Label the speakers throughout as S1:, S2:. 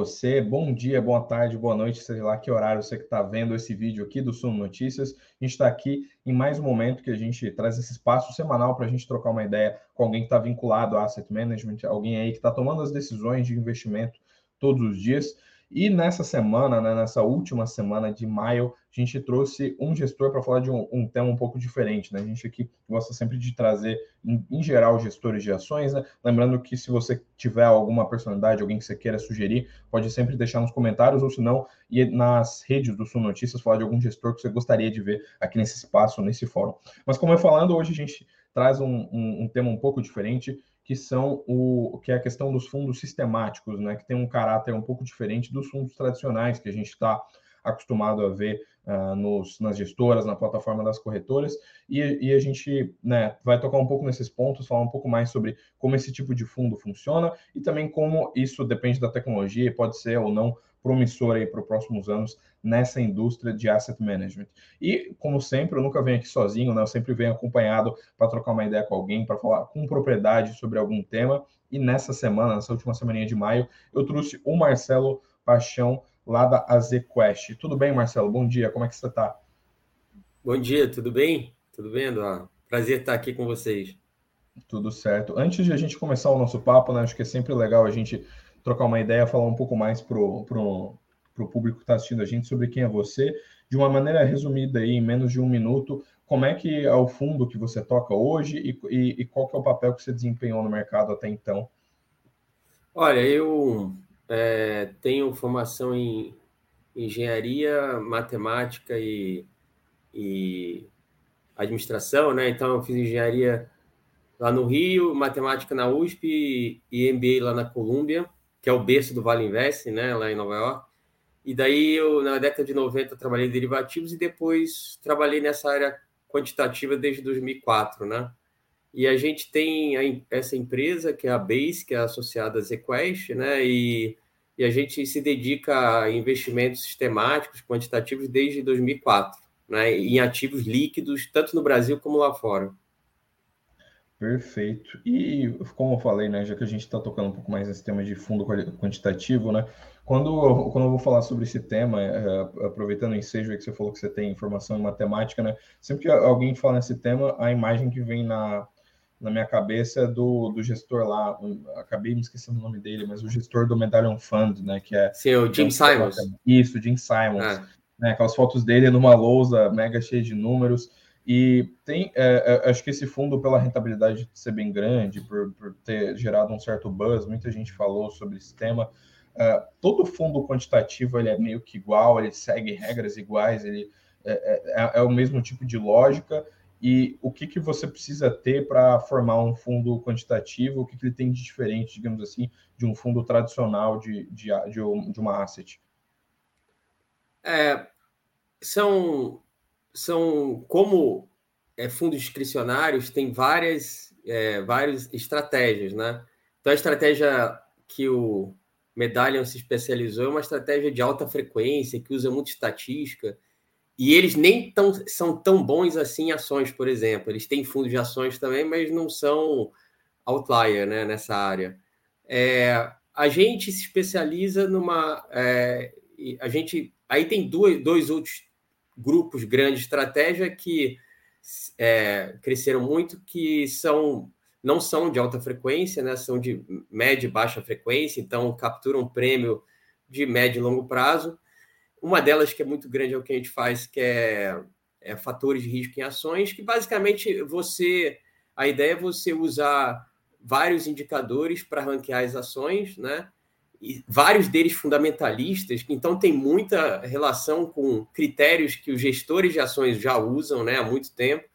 S1: Você, bom dia, boa tarde, boa noite, sei lá que horário você que está vendo esse vídeo aqui do Sumo Notícias. A gente está aqui em mais um momento que a gente traz esse espaço semanal para a gente trocar uma ideia com alguém que está vinculado a asset management, alguém aí que está tomando as decisões de investimento todos os dias. E nessa semana, né, nessa última semana de maio, a gente trouxe um gestor para falar de um, um, tema um pouco diferente. Né? A gente aqui gosta sempre de trazer, em, em, geral, gestores de ações. Né? Lembrando que se você tiver alguma personalidade, alguém que você queira sugerir, pode sempre deixar nos comentários, ou se não, ir nas redes do Sul Notícias, falar de algum gestor que você gostaria de ver aqui nesse espaço, nesse fórum. Mas como eu falando, hoje a gente traz um, um, um tema um pouco diferente que são o que é a questão dos fundos sistemáticos, né, que tem um caráter um pouco diferente dos fundos tradicionais que a gente está acostumado a ver uh, nos, nas gestoras, na plataforma das corretoras, e, e, a gente né, vai tocar um pouco nesses pontos, falar um pouco mais sobre como esse tipo de fundo funciona e também como isso depende da tecnologia e pode ser ou não promissor aí para os próximos anos nessa indústria de asset management. E, como sempre, eu nunca venho aqui sozinho, né? eu sempre venho acompanhado para trocar uma ideia com alguém, para falar com propriedade sobre algum tema. E nessa semana, nessa última semana de maio, eu trouxe o Marcelo Paixão, lá da AZQuest. Tudo bem, Marcelo? Bom dia, como é que você está?
S2: Bom dia, tudo bem? Tudo bem, Eduardo? Prazer estar aqui com vocês.
S1: Tudo certo. Antes de a gente começar o nosso papo, né, acho que é sempre legal a gente trocar uma ideia, falar um pouco mais pro, pro público que está assistindo a gente sobre quem é você, de uma maneira resumida aí, em menos de um minuto, como é que é o fundo que você toca hoje e, e, e qual que é o papel que você desempenhou no mercado até então?
S2: Olha, eu é, tenho formação em engenharia, matemática e, e administração, né? Então eu fiz engenharia lá no Rio, matemática na USP e MBA lá na Colômbia que é o berço do Vale Invest, né, lá em Nova York. E daí eu, na década de 90, trabalhei em derivativos e depois trabalhei nessa área quantitativa desde 2004, né? E a gente tem a, essa empresa, que é a Base, que é associada à ZQuest, né? E, e a gente se dedica a investimentos sistemáticos, quantitativos, desde 2004, né? Em ativos líquidos, tanto no Brasil como lá fora.
S1: Perfeito. E como eu falei, né, já que a gente está tocando um pouco mais nesse tema de fundo quantitativo, né, quando, quando eu vou falar sobre esse tema, é, aproveitando o ensejo que você falou que você tem informação em matemática, né, sempre que alguém fala nesse tema, a imagem que vem na, na minha cabeça é do, do gestor lá, acabei me esquecendo o nome dele, mas o gestor do Medallion Fund, né, que é...
S2: Sim, o Jim é Simons.
S1: Isso, Jim Simons. Ah. Né, aquelas fotos dele numa lousa mega cheia de números, e tem, é, é, acho que esse fundo, pela rentabilidade ser bem grande, por, por, ter gerado um certo buzz, muita gente falou sobre esse tema. É, todo fundo quantitativo ele é meio que igual, ele segue regras iguais, ele é, é, é, é o mesmo tipo de lógica. E o que, que você precisa ter para formar um fundo quantitativo? O que, que ele tem de diferente, digamos assim, de um fundo tradicional de, de, de, de uma asset?
S2: É, são são como é, fundos discricionários tem várias, é, várias estratégias, né? Então a estratégia que o Medallion se especializou é uma estratégia de alta frequência que usa muita estatística e eles nem tão, são tão bons assim em ações, por exemplo. Eles têm fundos de ações também, mas não são outlier né, nessa área. É, a gente se especializa numa. É, a gente aí tem dois, dois outros grupos grandes de estratégia que é, cresceram muito, que são não são de alta frequência, né? são de média e baixa frequência, então capturam prêmio de médio e longo prazo. Uma delas que é muito grande é o que a gente faz, que é, é fatores de risco em ações, que basicamente você a ideia é você usar vários indicadores para ranquear as ações, né? E vários deles fundamentalistas, então tem muita relação com critérios que os gestores de ações já usam né, há muito tempo,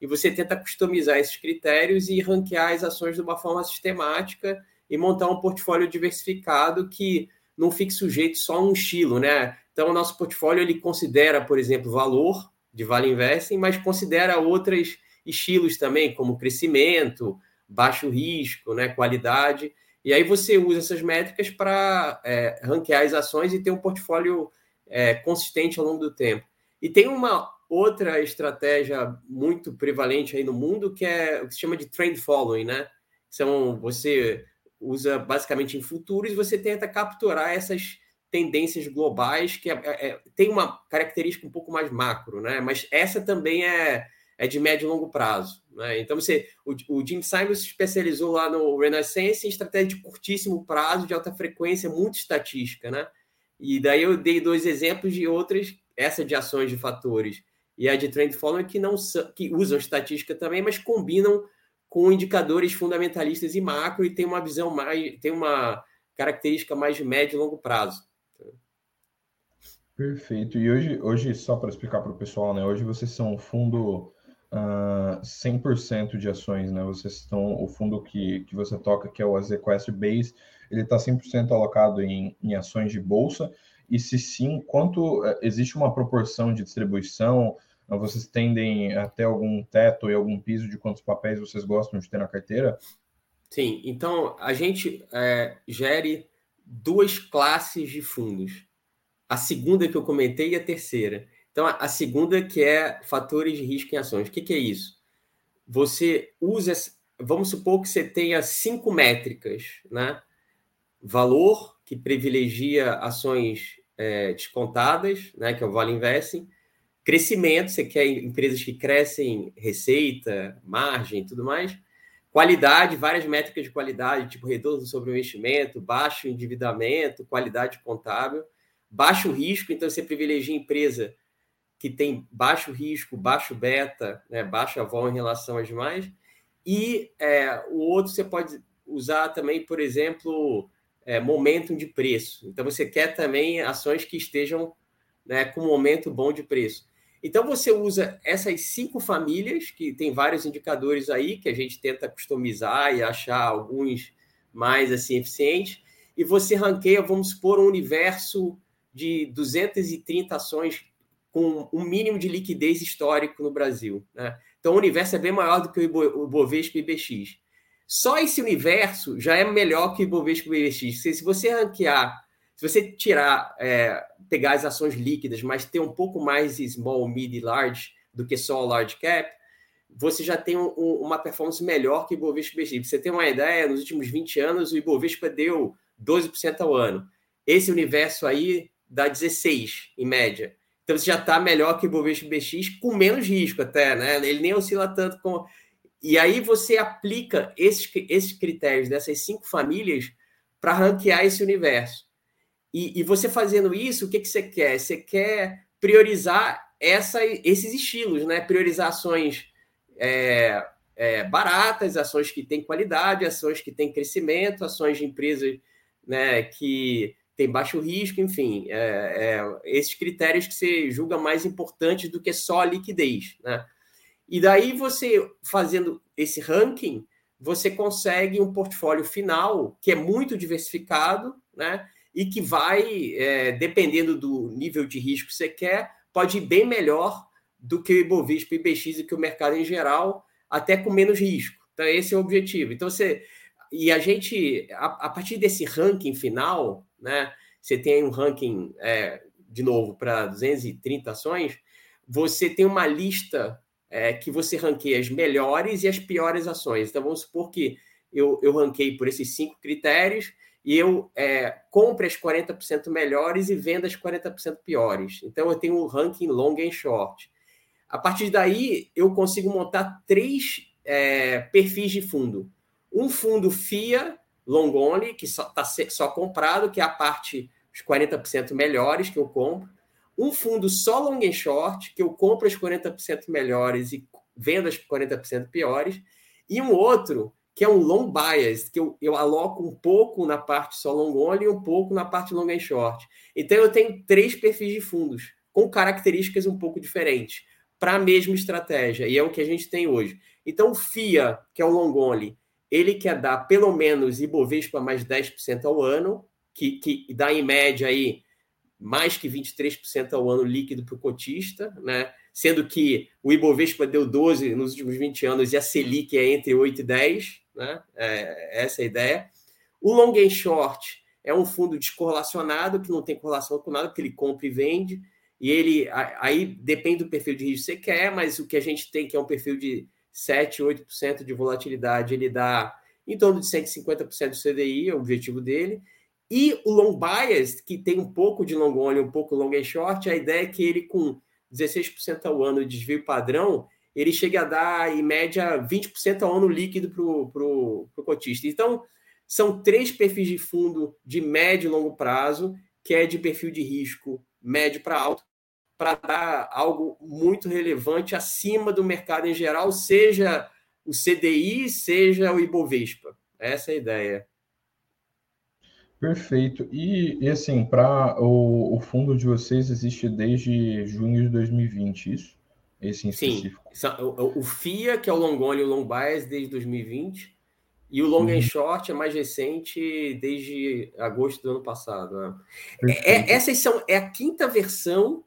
S2: e você tenta customizar esses critérios e ranquear as ações de uma forma sistemática e montar um portfólio diversificado que não fique sujeito só a um estilo, né? Então, o nosso portfólio ele considera, por exemplo, valor de Vale Investing, mas considera outros estilos também, como crescimento, baixo risco, né, qualidade. E aí você usa essas métricas para é, ranquear as ações e ter um portfólio é, consistente ao longo do tempo. E tem uma outra estratégia muito prevalente aí no mundo que é o que se chama de trend following, né? São você usa basicamente em futuros e você tenta capturar essas tendências globais que é, é, é, tem uma característica um pouco mais macro, né? Mas essa também é, é de médio e longo prazo. Né? Então você, o, o Jim Simon se especializou lá no Renaissance em estratégia de curtíssimo prazo, de alta frequência, muito estatística, né? E daí eu dei dois exemplos de outras, essa de ações de fatores e a de trend following que não que usam estatística também, mas combinam com indicadores fundamentalistas e macro e tem uma visão mais, tem uma característica mais de médio e longo prazo.
S1: Perfeito. E hoje, hoje só para explicar para o pessoal, né? Hoje vocês são um fundo uh, ah, 100% de ações, né? Vocês estão, o fundo que, que você toca, que é o Azequest Base, ele está 100% alocado em, em ações de bolsa. E se sim, quanto uh, existe uma proporção de distribuição? Vocês tendem até algum teto e algum piso de quantos papéis vocês gostam de ter na carteira?
S2: Sim, então a gente é, gere duas classes de fundos. A segunda que eu comentei e a terceira. Então, a, segunda que é fatores de risco em ações. O que, que é isso? Você usa, vamos supor que você tenha cinco métricas, né? Valor, que privilegia ações é, descontadas, né? Que é o Vale Investing. Crescimento, você quer empresas que crescem receita, margem tudo mais Qualidade, várias métricas de qualidade, tipo retorno sobre o investimento, baixo endividamento, qualidade contábil, baixo risco, então você privilegia empresa que tem baixo risco, baixo beta, né, baixa vol em relação às demais. E é, o outro você pode usar também, por exemplo, é, momentum de preço. Então você quer também ações que estejam né, com um momento bom de preço. Então você usa essas cinco famílias, que tem vários indicadores aí, que a gente tenta customizar e achar alguns mais assim eficientes, e você ranqueia, vamos supor, um universo de 230 ações com um mínimo de liquidez histórico no Brasil. Né? Então o universo é bem maior do que o Ibovespa e o IBX. Só esse universo já é melhor que o Ibovespa e o IBX. Se você ranquear se você tirar, é, pegar as ações líquidas, mas ter um pouco mais small, mid e large do que só large cap, você já tem um, uma performance melhor que o Ibovespa Ibovespa. Você tem uma ideia, nos últimos 20 anos, o Ibovespa deu 12% ao ano. Esse universo aí dá 16% em média. Então você já está melhor que o Ibovespa BX com menos risco até, né? Ele nem oscila tanto com... E aí você aplica esses, esses critérios dessas cinco famílias para ranquear esse universo. E, e, você fazendo isso, o que, que você quer? Você quer priorizar essa, esses estilos, né? Priorizar ações é, é, baratas, ações que têm qualidade, ações que têm crescimento, ações de empresas né, que têm baixo risco, enfim, é, é esses critérios que você julga mais importantes do que só a liquidez, né? E daí você fazendo esse ranking, você consegue um portfólio final que é muito diversificado, né? e que vai, é, dependendo do nível de risco que você quer, pode ir bem melhor do que o Ibovespa, IBX e que o mercado em geral, até com menos risco. Então, esse é o objetivo. Então, você. E a gente, a, a partir desse ranking final, né? Você tem um ranking, é, de novo, para 230 ações, você tem uma lista é, que você ranqueia as melhores e as piores ações. Então, vamos supor que eu, eu ranquei por esses cinco critérios e eu é, compro as 40% melhores e vendo as 40% piores. Então, eu tenho um ranking long e short. A partir daí, eu consigo montar três é, perfis de fundo. Um fundo FIA, long only, que só está só comprado, que é a parte, os 40% melhores que eu compro. Um fundo só long e short, que eu compro as 40% melhores e vendo as 40% piores. E um outro que é um long bias, que eu, eu aloco um pouco na parte só long only e um pouco na parte long and short. Então eu tenho três perfis de fundos com características um pouco diferentes para a mesma estratégia, e é o que a gente tem hoje. Então o FIA, que é o long only, ele quer dar pelo menos Ibovespa mais 10% ao ano, que, que dá em média aí mais que 23% ao ano líquido para o cotista, né? sendo que o Ibovespa deu 12 nos últimos 20 anos e a Selic é entre 8 e 10, né? É, essa é a ideia. O long and short é um fundo descorrelacionado, que não tem correlação com nada, porque ele compra e vende, e ele aí depende do perfil de risco que você quer, mas o que a gente tem, que é um perfil de 7, 8% de volatilidade, ele dá em torno de 150% do CDI, é o objetivo dele. E o long bias, que tem um pouco de long only, um pouco long and short, a ideia é que ele, com 16% ao ano de desvio padrão, ele chega a dar, em média, 20% ao ano líquido para o cotista. Então, são três perfis de fundo de médio e longo prazo, que é de perfil de risco médio para alto, para dar algo muito relevante acima do mercado em geral, seja o CDI, seja o Ibovespa. Essa é a ideia.
S1: Perfeito. E, e assim, para o, o, fundo de vocês existe desde junho de 2020, isso? Esse em específico?
S2: Sim. O, o FIA, que é o long only e o long bias, desde 2020. E o long uhum. and short é mais recente, desde agosto do ano passado. Né? É, é essas são é a quinta versão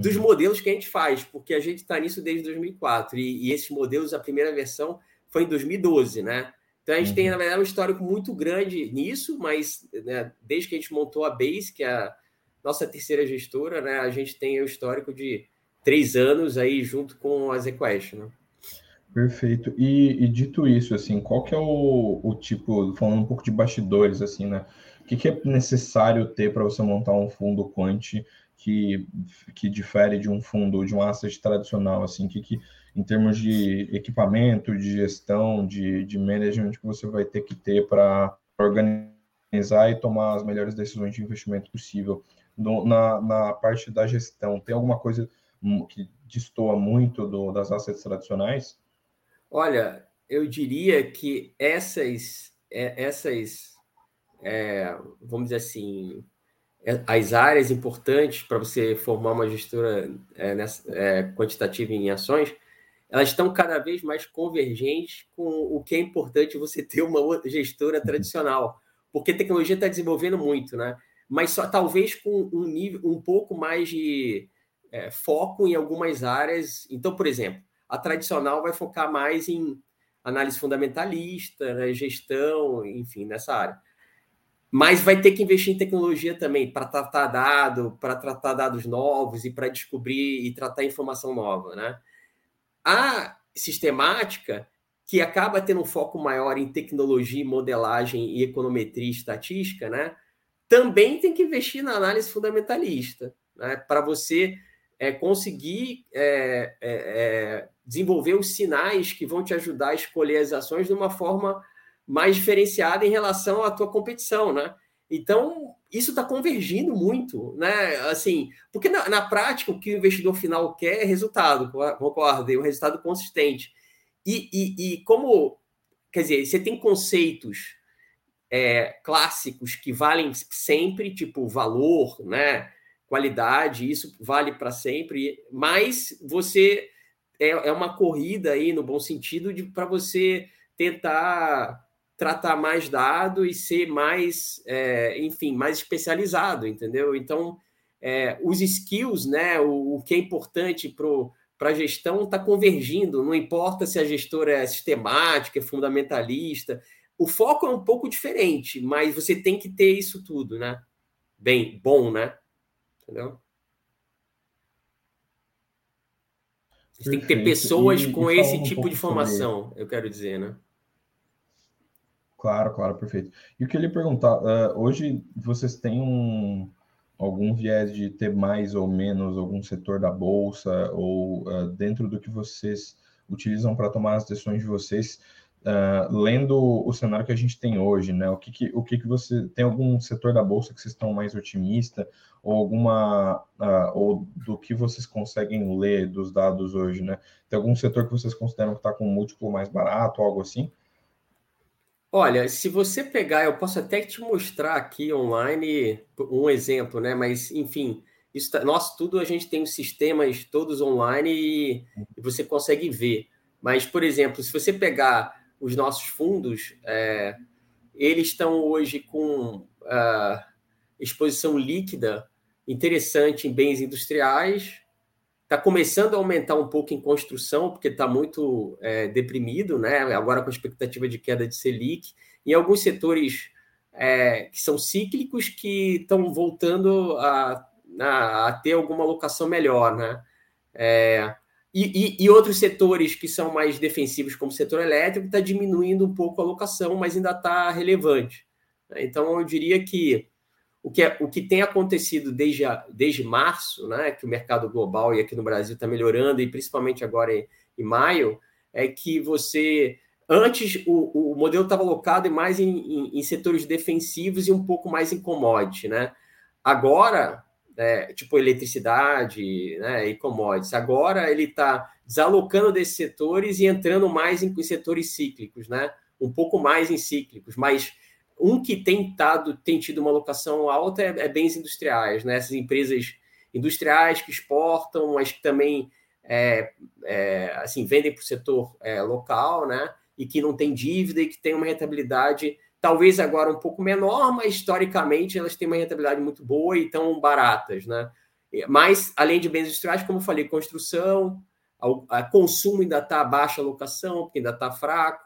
S2: dos uhum. modelos que a gente faz, porque a gente está nisso desde 2004. E, e, esses modelos, a primeira versão foi em 2012, né? Então a gente uhum. tem, na verdade, um histórico muito grande nisso, mas né, desde que a gente montou a Base, que é a nossa terceira gestora, né, a gente tem o histórico de três anos aí junto com a ZQuest, né?
S1: Perfeito. E, e, dito isso, assim, qual que é o, o, tipo, falando um pouco de bastidores, assim, né? O que, que é necessário ter para você montar um fundo quant que, que difere de um fundo, de um asset tradicional, assim, que, que em termos de equipamento, de gestão, de, de management que você vai ter que ter para organizar e tomar as melhores decisões de investimento possível. No, na, na parte da gestão, tem alguma coisa que destoa muito do, das assets tradicionais?
S2: Olha, eu diria que essas, é, essas é, vamos dizer assim, as áreas importantes para você formar uma gestora é, nessa, é, quantitativa em ações, elas estão cada vez mais convergentes com o que é importante você ter uma gestora tradicional, porque a tecnologia está desenvolvendo muito, né? Mas só talvez com um nível um pouco mais de é, foco em algumas áreas. Então, por exemplo, a tradicional vai focar mais em análise fundamentalista, né, gestão, enfim, nessa área. Mas vai ter que investir em tecnologia também para tratar dado, para tratar dados novos e para descobrir e tratar informação nova, né? A sistemática, que acaba tendo um foco maior em tecnologia, modelagem e econometria e estatística, né? Também tem que investir na análise fundamentalista, né? Para você é, conseguir é, é, é, desenvolver os sinais que vão te ajudar a escolher as ações de uma forma mais diferenciada em relação à tua competição, né? Então, isso está convergindo muito, né? Assim, porque na, na, prática o que o investidor final quer é resultado, concorda? E um resultado consistente. E, e, e, como, quer dizer, você tem conceitos é, clássicos que valem sempre, tipo valor, né? Qualidade, isso vale para sempre, mas você é, é uma corrida aí, no bom sentido, para você tentar tratar mais dado e ser mais, é, enfim, mais especializado, entendeu? Então, é, os skills, né, o, o que é importante para a gestão está convergindo, não importa se a gestora é sistemática, é fundamentalista, o foco é um pouco diferente, mas você tem que ter isso tudo, né? Bem, bom, né? Entendeu? Você tem que ter pessoas e, com e esse um tipo de formação, eu quero dizer, né?
S1: Claro, claro, perfeito. E eu queria perguntar, uh, hoje vocês têm um, algum viés de ter mais ou menos algum setor da bolsa ou uh, dentro do que vocês utilizam para tomar as decisões de vocês, uh, lendo o cenário que a gente tem hoje, né? O que, que o que, que você tem algum setor da bolsa que vocês estão mais otimista ou alguma ou do que vocês conseguem ler dos dados hoje, né? Tem algum setor que vocês consideram que está com múltiplo mais barato, algo assim?
S2: Olha, se você pegar, eu posso até te mostrar aqui online um exemplo, né? Mas, enfim, isso tá, nosso tudo a gente tem os sistemas todos online e, e, você consegue ver. Mas, por exemplo, se você pegar os nossos fundos, é, eles estão hoje com uh, exposição líquida interessante em bens industriais, Está começando a aumentar um pouco em construção, porque está muito é, deprimido, né? agora com a expectativa de queda de Selic. E alguns setores é, que são cíclicos que estão voltando a, a, a, ter alguma alocação melhor. Né? É, e, e, e, outros setores que são mais defensivos, como o setor elétrico, está diminuindo um pouco a alocação, mas ainda está relevante. Então, eu diria que o que, é, o que tem acontecido desde, a, desde março, né, que o mercado global e aqui no Brasil está melhorando, e principalmente agora em, em, maio, é que você. Antes, o, o modelo estava alocado mais em, em, em, setores defensivos e um pouco mais em commodity. Né? Agora, é, tipo eletricidade né, e commodities, agora ele está desalocando desses setores e entrando mais em, em setores cíclicos, né? um pouco mais em cíclicos, mas um que tem, tado, tem tido uma locação alta é, é bens industriais, né? Essas empresas industriais que exportam, mas que também é, é, assim, vendem para o setor é, local, né? E que não tem dívida e que tem uma rentabilidade, talvez agora um pouco menor, mas historicamente elas têm uma rentabilidade muito boa e estão baratas, né? Mas, além de bens industriais, como eu falei, construção, a, a consumo ainda está baixa locação, porque ainda está fraco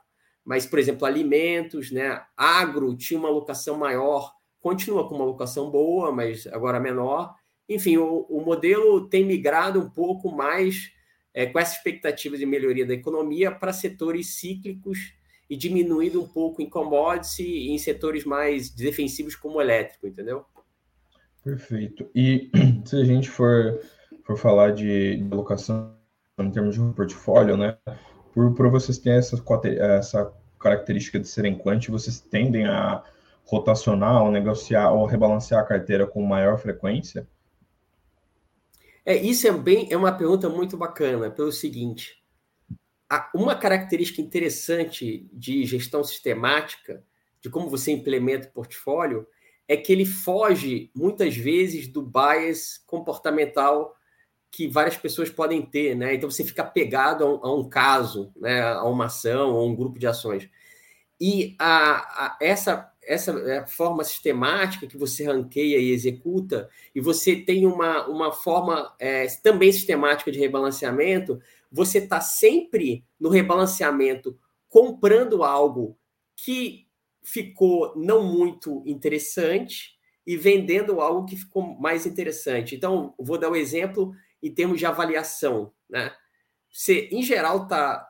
S2: mas, por exemplo, alimentos, né? Agro tinha uma alocação maior, continua com uma alocação boa, mas agora menor. Enfim, o, o modelo tem migrado um pouco mais é, com essa expectativa de melhoria da economia para setores cíclicos e diminuído um pouco em commodities e em setores mais defensivos como o elétrico, entendeu?
S1: Perfeito. E se a gente for, for falar de, de alocação em termos de portfólio, né? por, por vocês terem essa, essa característica de serem quant, vocês tendem a rotacionar ou negociar ou rebalancear a carteira com maior frequência?
S2: É, isso é bem é uma pergunta muito bacana, pelo seguinte: uma característica interessante de gestão sistemática, de como você implementa o portfólio, é que ele foge muitas vezes do bias comportamental que várias pessoas podem ter, né? Então você fica pegado a um, a um caso, né? A uma ação ou um grupo de ações. E a, a, essa essa é, forma sistemática que você ranqueia e executa, e você tem uma, uma forma é, também sistemática de rebalanceamento, você está sempre no rebalanceamento comprando algo que ficou não muito interessante e vendendo algo que ficou mais interessante. Então, vou dar um exemplo em termos de avaliação, né? Você, em geral, está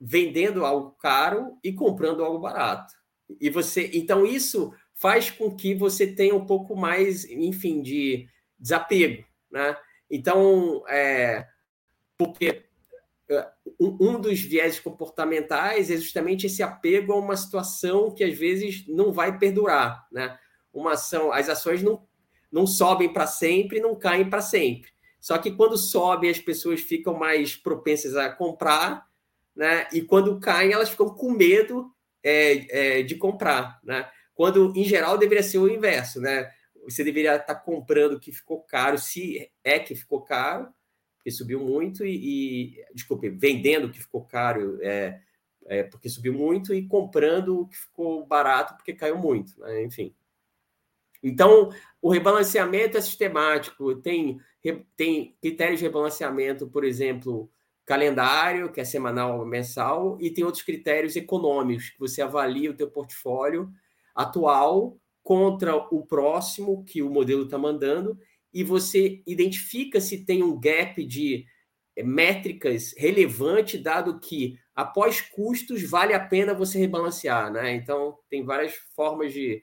S2: vendendo algo caro e comprando algo barato. E você, então isso faz com que você tenha um pouco mais, enfim, de desapego, né? Então, é, porque é, um dos viés comportamentais é justamente esse apego a uma situação que às vezes não vai perdurar, né? Uma ação, as ações não, não sobem para sempre, não caem para sempre. Só que quando sobe, as pessoas ficam mais propensas a comprar, né? E quando caem, elas ficam com medo é, é, de comprar, né? Quando, em geral, deveria ser o inverso, né? Você deveria estar comprando o que ficou caro, se é que ficou caro, porque subiu muito, e, e desculpe, vendendo o que ficou caro, é, é, porque subiu muito, e comprando o que ficou barato, porque caiu muito, né? enfim. Então, o rebalanceamento é sistemático, tem, tem critérios de rebalanceamento, por exemplo, calendário, que é semanal ou mensal, e tem outros critérios econômicos, que você avalia o teu portfólio atual contra o próximo que o modelo está mandando, e você identifica se tem um gap de métricas relevante, dado que após custos vale a pena você rebalancear, né? Então tem várias formas de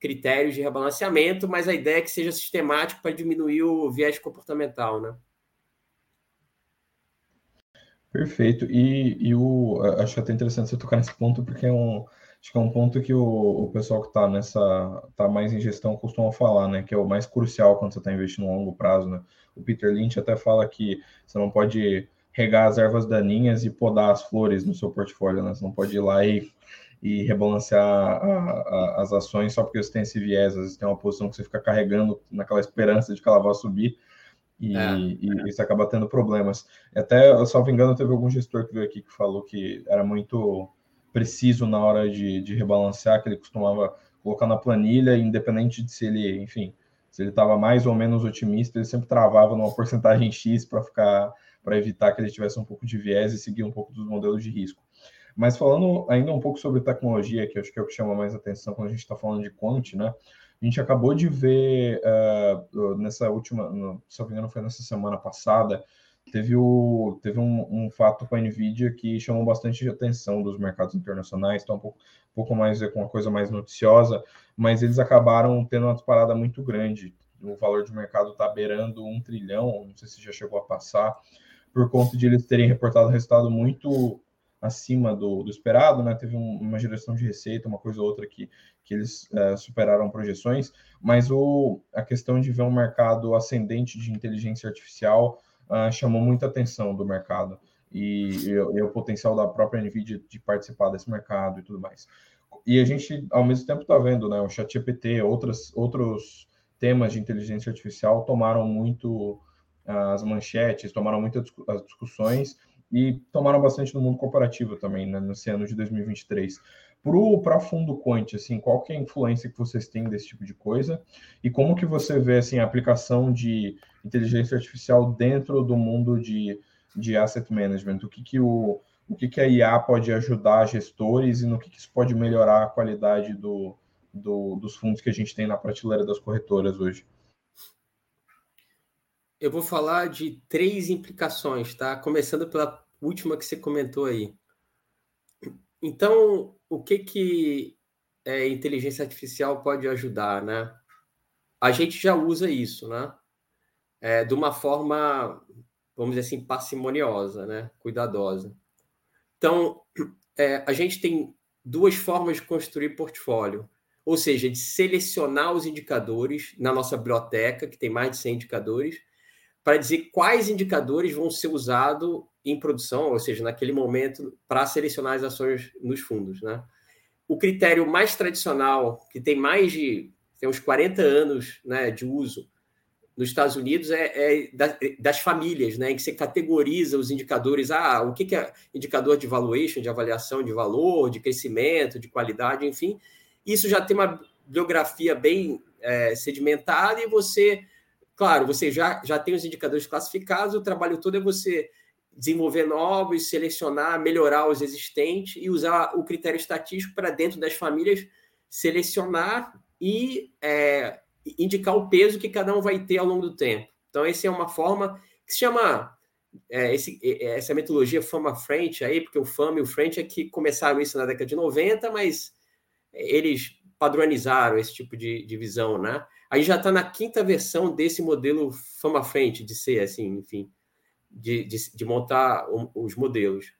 S2: critérios de rebalanceamento, mas a ideia é que seja sistemático para diminuir o viés comportamental, né?
S1: Perfeito. E, e o, acho até interessante você tocar nesse ponto, porque é um, acho que é um ponto que o, o pessoal que está nessa, tá mais em gestão costuma falar, né? Que é o mais crucial quando você está investindo no longo prazo, né? O Peter Lynch até fala que você não pode regar as ervas daninhas e podar as flores no seu portfólio, né? Você não pode ir lá e e rebalancear a, a, as ações só porque você tem esse viés, às vezes tem uma posição que você fica carregando naquela esperança de que ela vá subir e, é, e é. isso acaba tendo problemas. Até, salvo engano, teve algum gestor que veio aqui que falou que era muito preciso na hora de, de rebalancear, que ele costumava colocar na planilha, independente de se ele, enfim, se ele estava mais ou menos otimista, ele sempre travava numa porcentagem X para ficar para evitar que ele tivesse um pouco de viés e seguir um pouco dos modelos de risco. Mas falando ainda um pouco sobre tecnologia, que acho que é o que chama mais atenção quando a gente está falando de quant, né? A gente acabou de ver uh, nessa última, no, se não me engano, foi nessa semana passada, teve, o, teve um, um, fato com a Nvidia que chamou bastante atenção dos mercados internacionais, está um pouco, um pouco mais com uma coisa mais noticiosa, mas eles acabaram tendo uma disparada muito grande. O valor de mercado está beirando um trilhão, não sei se já chegou a passar, por conta de eles terem reportado resultado muito acima do, do esperado, né? Teve um, uma geração de receita, uma coisa ou outra que, que eles é, superaram projeções, mas o, a questão de ver um mercado ascendente de inteligência artificial uh, chamou muita atenção do mercado e, e, e, o potencial da própria NVIDIA de participar desse mercado e tudo mais. E a gente, ao mesmo tempo, está vendo, né? O ChatGPT, outras, outros temas de inteligência artificial tomaram muito as manchetes, tomaram muitas as discussões e tomaram bastante no mundo corporativo também, né, nesse ano de 2023. Para fundo quant, assim, qual que é a influência que vocês têm desse tipo de coisa e como que você vê assim, a aplicação de inteligência artificial dentro do mundo de, de asset management? O que, que, o, o que, que a IA pode ajudar gestores e no que, que isso pode melhorar a qualidade do, do, dos fundos que a gente tem na prateleira das corretoras hoje?
S2: Eu vou falar de três implicações, tá? Começando pela última que você comentou aí. Então, o que que é, inteligência artificial pode ajudar, né? A gente já usa isso, né? É, de uma forma, vamos dizer assim, parcimoniosa, né? Cuidadosa. Então, é, a gente tem duas formas de construir portfólio. Ou seja, de selecionar os indicadores na nossa biblioteca, que tem mais de 100 indicadores, para dizer quais indicadores vão ser usados em produção, ou seja, naquele momento, para selecionar as ações nos fundos. Né? O critério mais tradicional, que tem mais de tem uns 40 anos né, de uso nos Estados Unidos, é, é das famílias, né, em que você categoriza os indicadores. Ah, o que, que é indicador de valuation, de avaliação de valor, de crescimento, de qualidade, enfim. Isso já tem uma biografia bem é, sedimentada e você Claro, você já, já tem os indicadores classificados, o trabalho todo é você desenvolver novos, selecionar, melhorar os existentes e usar o critério estatístico para dentro das famílias selecionar e é, indicar o peso que cada um vai ter ao longo do tempo. Então, essa é uma forma que se chama é, esse, essa metodologia Fama Frente aí, porque o Fama e o Frente é que começaram isso na década de 90, mas eles padronizaram esse tipo de, de visão, né? Aí já está na quinta versão desse modelo fama frente de ser assim, enfim, de, de, de montar os modelos,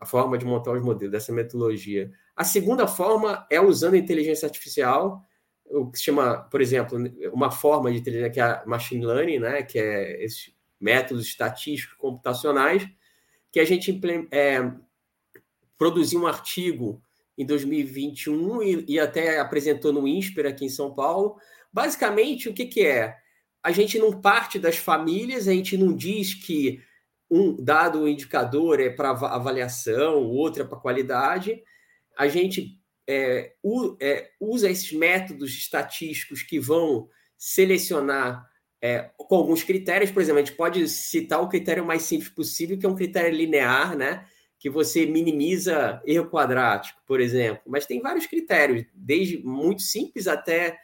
S2: a forma de montar os modelos dessa metodologia. A segunda forma é usando a inteligência artificial, o que se chama, por exemplo, uma forma de inteligência que é a machine learning, né, que é esses métodos estatísticos computacionais, que a gente é, produziu um artigo em 2021 e, e até apresentou no INSPER aqui em São Paulo, Basicamente, o que, que é? A gente não parte das famílias, a gente não diz que um dado indicador é para avaliação, o outro é para qualidade. A gente é, é, usa esses métodos estatísticos que vão selecionar é, com alguns critérios. Por exemplo, a gente pode citar o critério mais simples possível, que é um critério linear, né? que você minimiza erro quadrático, por exemplo. Mas tem vários critérios, desde muito simples até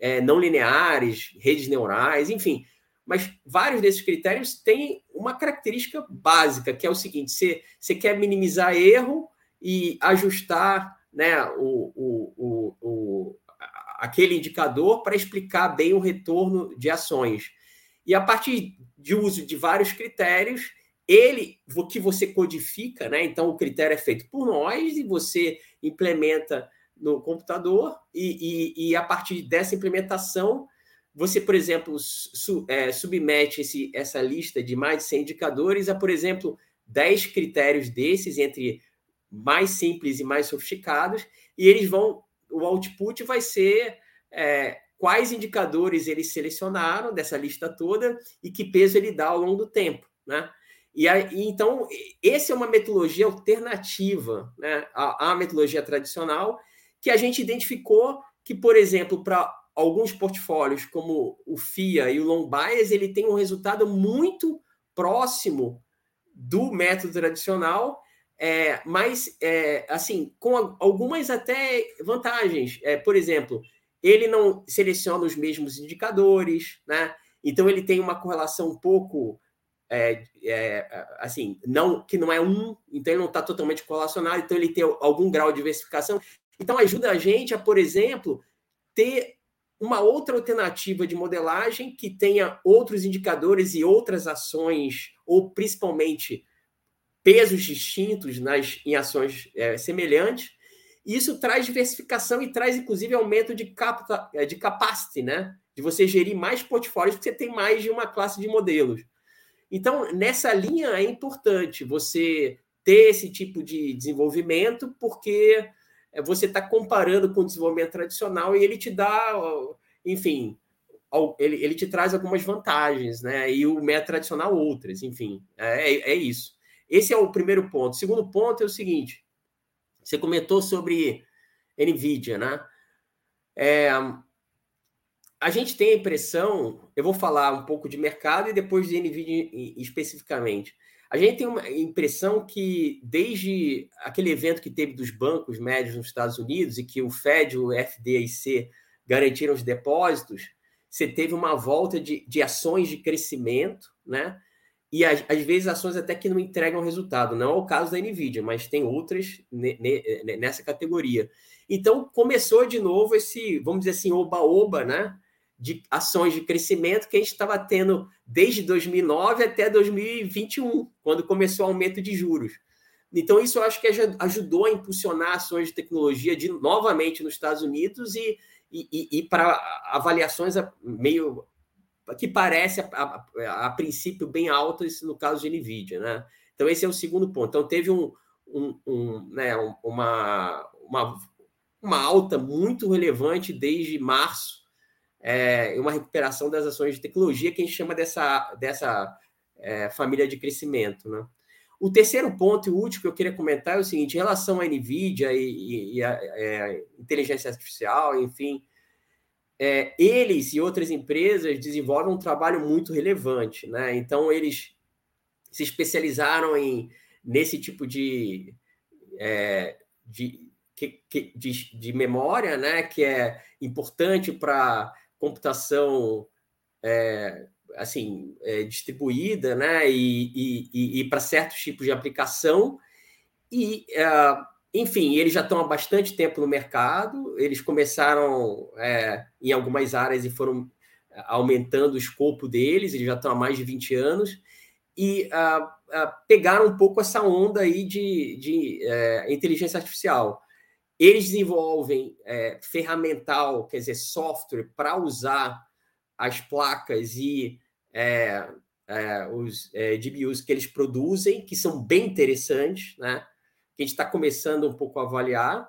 S2: é, não lineares, redes neurais, enfim. Mas vários desses critérios têm uma característica básica, que é o seguinte: você, você quer minimizar erro e ajustar né, o, o, o, aquele indicador para explicar bem o retorno de ações. E a partir de uso de vários critérios, ele que você codifica, né? Então o critério é feito por nós e você implementa no computador e, e, e, a partir dessa implementação, você, por exemplo, su, é, submete esse, essa lista de mais de 100 indicadores a, por exemplo, 10 critérios desses, entre mais simples e mais sofisticados, e eles vão, o output vai ser é, quais indicadores eles selecionaram dessa lista toda e que peso ele dá ao longo do tempo, né? E aí, então, essa é uma metodologia alternativa né, à, à metodologia tradicional que a gente identificou que, por exemplo, para alguns portfólios, como o FIA e o Long Bias, ele tem um resultado muito próximo do método tradicional, é, mas, é, assim, com algumas até vantagens. É, por exemplo, ele não seleciona os mesmos indicadores, né? Então, ele tem uma correlação um pouco é, é, assim, não que não é um, então ele não está totalmente correlacionado, então ele tem algum grau de diversificação. Então ajuda a gente a, por exemplo, ter uma outra alternativa de modelagem que tenha outros indicadores e outras ações, ou principalmente pesos distintos nas, em ações é, semelhantes. Isso traz diversificação e traz, inclusive, aumento de, capta, de capacity, né? De você gerir mais portfólios, porque você tem mais de uma classe de modelos. Então, nessa linha é importante você ter esse tipo de desenvolvimento, porque é, você está comparando com o desenvolvimento tradicional e ele te dá, enfim, ele, ele te traz algumas vantagens, né? E o método tradicional outras, enfim, é, é isso. Esse é o primeiro ponto. O segundo ponto é o seguinte: você comentou sobre NVIDIA, né? É, a gente tem a impressão, eu vou falar um pouco de mercado e depois de NVIDIA especificamente. A gente tem uma impressão que, desde aquele evento que teve dos bancos médios nos Estados Unidos e que o Fed, o FDIC garantiram os depósitos, você teve uma volta de, de ações de crescimento, né? E às, às, vezes ações até que não entregam resultado. Não é o caso da Nvidia, mas tem outras ne, ne, nessa categoria. Então começou de novo esse, vamos dizer assim, oba-oba, né? De ações de crescimento que a gente estava tendo desde 2009 até 2021, quando começou o aumento de juros. Então, isso eu acho que ajudou a impulsionar ações de tecnologia de, novamente nos Estados Unidos e, e, e para avaliações meio que parece a, a, a, princípio bem altas no caso de NVIDIA. Né? Então, esse é o segundo ponto. Então, teve um, um, um, né, uma, uma, uma alta muito relevante desde março é, uma recuperação das ações de tecnologia que a gente chama dessa, dessa é, família de crescimento. Né? O terceiro ponto e último que eu queria comentar é o seguinte: em relação à NVIDIA e, e, a, é, inteligência artificial, enfim, é, eles e outras empresas desenvolvem um trabalho muito relevante. Né? Então, eles se especializaram em, nesse tipo de, é, de, de, de memória, né? que é importante para computação é, assim é, distribuída, né, e, e, e para certos tipos de aplicação. E, é, enfim, eles já estão há bastante tempo no mercado. Eles começaram é, em algumas áreas e foram aumentando o escopo deles. Eles já estão há mais de 20 anos e uh, uh, pegaram um pouco essa onda aí de, de uh, inteligência artificial. Eles desenvolvem é, ferramental, quer dizer, software para usar as placas e é, é, os é, GPUs que eles produzem, que são bem interessantes, né? Que a gente está começando um pouco a avaliar.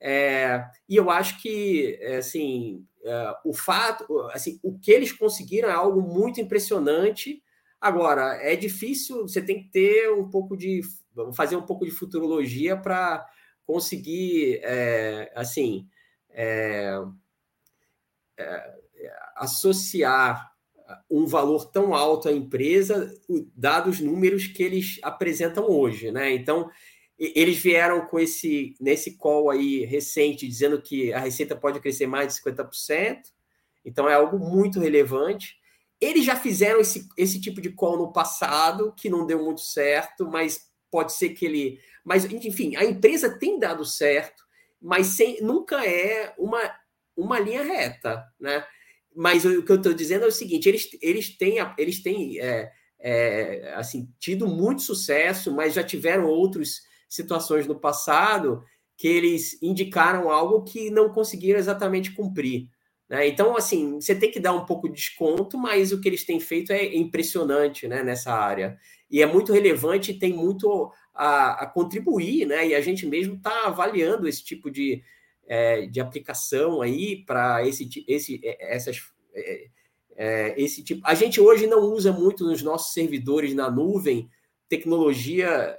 S2: É, e eu acho que, é, assim, é, o fato, assim, o que eles conseguiram é algo muito impressionante. Agora, é difícil, você tem que ter um pouco de, fazer um pouco de futurologia para conseguir, é, assim, é, é, associar um valor tão alto à empresa, dados os números que eles apresentam hoje, né? Então, eles vieram com esse nesse call aí recente dizendo que a receita pode crescer mais de 50%, então é algo muito relevante. Eles já fizeram esse, esse tipo de call no passado, que não deu muito certo, mas pode ser que ele mas, enfim, a empresa tem dado certo, mas sem, nunca é uma, uma linha reta, né? Mas o que eu estou dizendo é o seguinte: eles, eles têm, eles têm é, é, assim, tido muito sucesso, mas já tiveram outras situações no passado que eles indicaram algo que não conseguiram exatamente cumprir. Né? Então, assim, você tem que dar um pouco de desconto, mas o que eles têm feito é impressionante né, nessa área. E é muito relevante e tem muito a, a contribuir, né? E a gente mesmo está avaliando esse tipo de, é, de aplicação aí para esse, esse, é, essas, é, é, esse tipo. A gente hoje não usa muito nos nossos servidores na nuvem tecnologia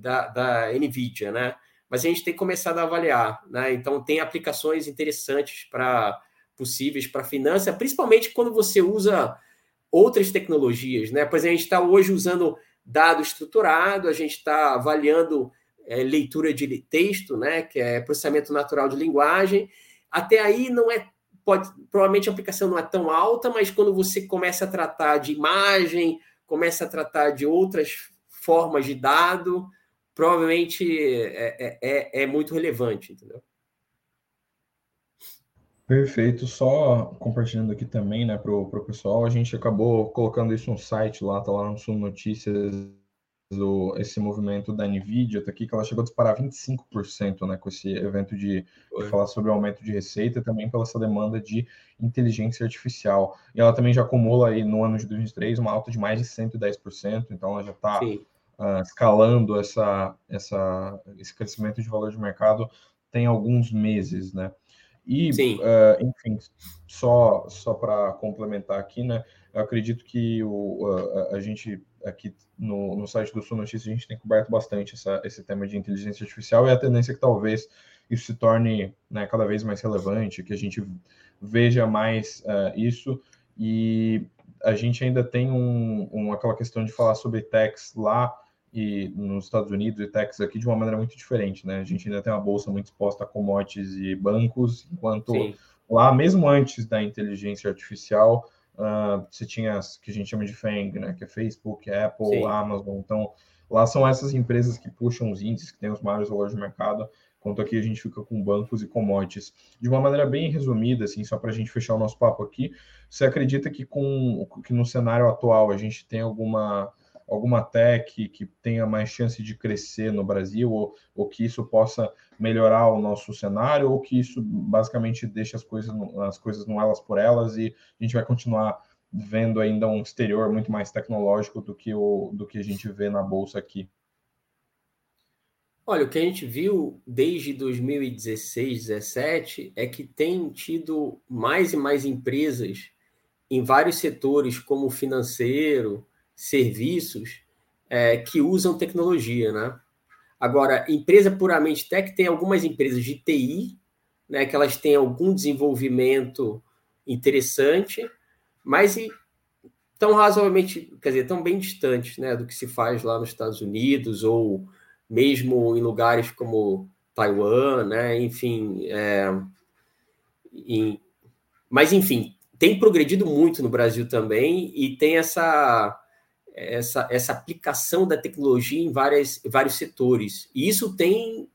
S2: da, da NVIDIA, né? Mas a gente tem começado a avaliar, né? Então tem aplicações interessantes para possíveis para finança, principalmente quando você usa outras tecnologias, né? Pois a gente está hoje usando dado estruturado, a gente está avaliando é, leitura de texto, né, que é processamento natural de linguagem. Até aí não é pode provavelmente a aplicação não é tão alta, mas quando você começa a tratar de imagem, começa a tratar de outras formas de dado, provavelmente é, é, é, é muito relevante, entendeu?
S1: Perfeito, só compartilhando aqui também, né, para o pessoal, a gente acabou colocando isso no site lá, tá lá no Sul Notícias, o, esse movimento da Nvidia, tá aqui, que ela chegou a disparar 25%, né, com esse evento de, de falar sobre o aumento de receita, também pela essa demanda de inteligência artificial. E ela também já acumula aí no ano de 2023 uma alta de mais de 110%, então ela já está uh, ah, escalando essa, essa, esse crescimento de valor de mercado tem alguns meses, né? E, uh, enfim, só, só para complementar aqui, né? Eu acredito que o, a, a gente aqui no, no site do Sul Notícias a gente tem coberto bastante essa, esse tema de inteligência artificial e a tendência é que talvez isso se torne né, cada vez mais relevante, que a gente veja mais uh, isso e a gente ainda tem um, um, aquela questão de falar sobre techs lá e nos Estados Unidos e techs aqui de uma maneira muito diferente, né? A gente ainda tem uma bolsa muito exposta a commodities e bancos, enquanto Sim. lá, mesmo antes da inteligência artificial, uh, você tinha as que a gente chama de FANG, né? Que é Facebook, Apple, Sim. Amazon. Então, lá são essas empresas que puxam os índices, que têm os maiores valores de mercado, enquanto aqui a gente fica com bancos e commodities. De uma maneira bem resumida, assim, só para a gente fechar o nosso papo aqui, você acredita que com que no cenário atual a gente tem alguma alguma tech que tenha mais chance de crescer no Brasil, ou, ou que isso possa melhorar o nosso cenário, ou que isso basicamente deixe as coisas, as coisas no elas por elas e a gente vai continuar vendo ainda um exterior muito mais tecnológico do que, o, do que a gente vê na bolsa aqui?
S2: Olha, o que a gente viu desde 2016, 2017 é que tem tido mais e mais empresas em vários setores, como financeiro, serviços é, que usam tecnologia, né? Agora, empresa puramente tech tem algumas empresas de TI, né, que elas têm algum desenvolvimento interessante, mas tão razoavelmente, quer dizer, tão bem distantes, né, do que se faz lá nos Estados Unidos ou mesmo em lugares como Taiwan, né, enfim, é, em, mas enfim, tem progredido muito no Brasil também e tem essa essa, essa aplicação da tecnologia em várias, vários setores. E isso tem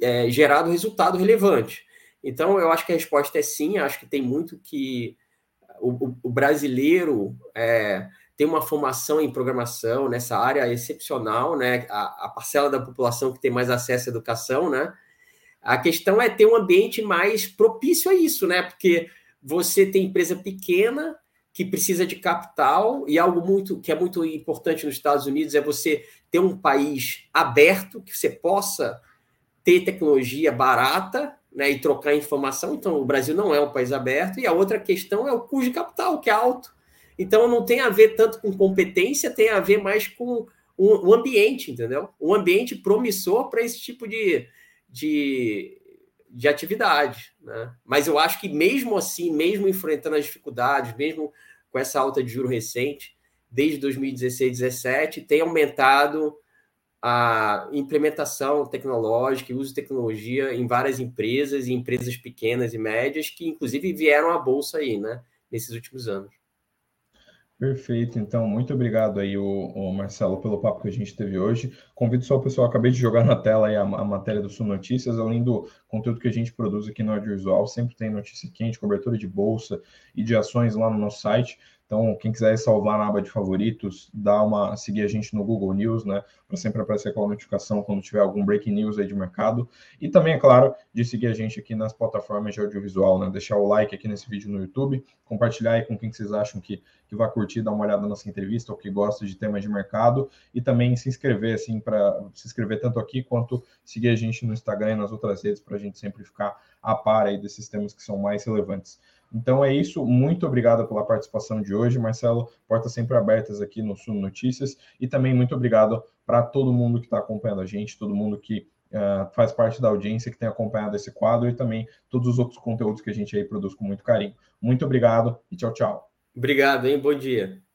S2: é, gerado resultado relevante. Então, eu acho que a resposta é sim, acho que tem muito que o, o brasileiro é, tem uma formação em programação nessa área excepcional, né? A, a, parcela da população que tem mais acesso à educação, né? A questão é ter um ambiente mais propício a isso, né? Porque você tem empresa pequena que precisa de capital e algo muito que é muito importante nos Estados Unidos é você ter um país aberto que você possa ter tecnologia barata né, e trocar informação. Então, o Brasil não é um país aberto. E a outra questão é o custo de capital, que é alto. Então, não tem a ver tanto com competência, tem a ver mais com o, ambiente, entendeu? Um ambiente promissor para esse tipo de, de, de atividade. Né? Mas eu acho que mesmo assim, mesmo enfrentando as dificuldades, mesmo com essa alta de juro recente, desde 2016, 2017, tem aumentado a implementação tecnológica e uso de tecnologia em várias empresas e empresas pequenas e médias que inclusive vieram à bolsa aí, né, nesses últimos anos.
S1: Perfeito, então, muito obrigado aí, o, o, Marcelo, pelo papo que a gente teve hoje. Convido só o pessoal, acabei de jogar na tela aí a, a, matéria do Sul Notícias, além do conteúdo que a gente produz aqui no audiovisual, sempre tem notícia quente, cobertura de bolsa e de ações lá no nosso site. Então, quem quiser salvar na aba de favoritos, dá uma seguir a gente no Google News, né? Para sempre aparecer aquela notificação quando tiver algum breaking news aí de mercado. E também, é claro, de seguir a gente aqui nas plataformas de audiovisual, né? Deixar o like aqui nesse vídeo no YouTube, compartilhar aí com quem vocês acham que, que vai curtir, dar uma olhada nessa entrevista ou que gosta de temas de mercado. E também se inscrever, assim, para se inscrever tanto aqui quanto seguir a gente no Instagram e nas outras redes para a gente sempre ficar a par aí desses temas que são mais relevantes. Então é isso. Muito obrigado pela participação de hoje, Marcelo. Portas sempre abertas aqui no Sul Notícias. E também muito obrigado para todo mundo que está acompanhando a gente, todo mundo que uh, faz parte da audiência, que tem acompanhado esse quadro e também todos os outros conteúdos que a gente aí produz com muito carinho. Muito obrigado e tchau, tchau.
S2: Obrigado, hein? Bom dia.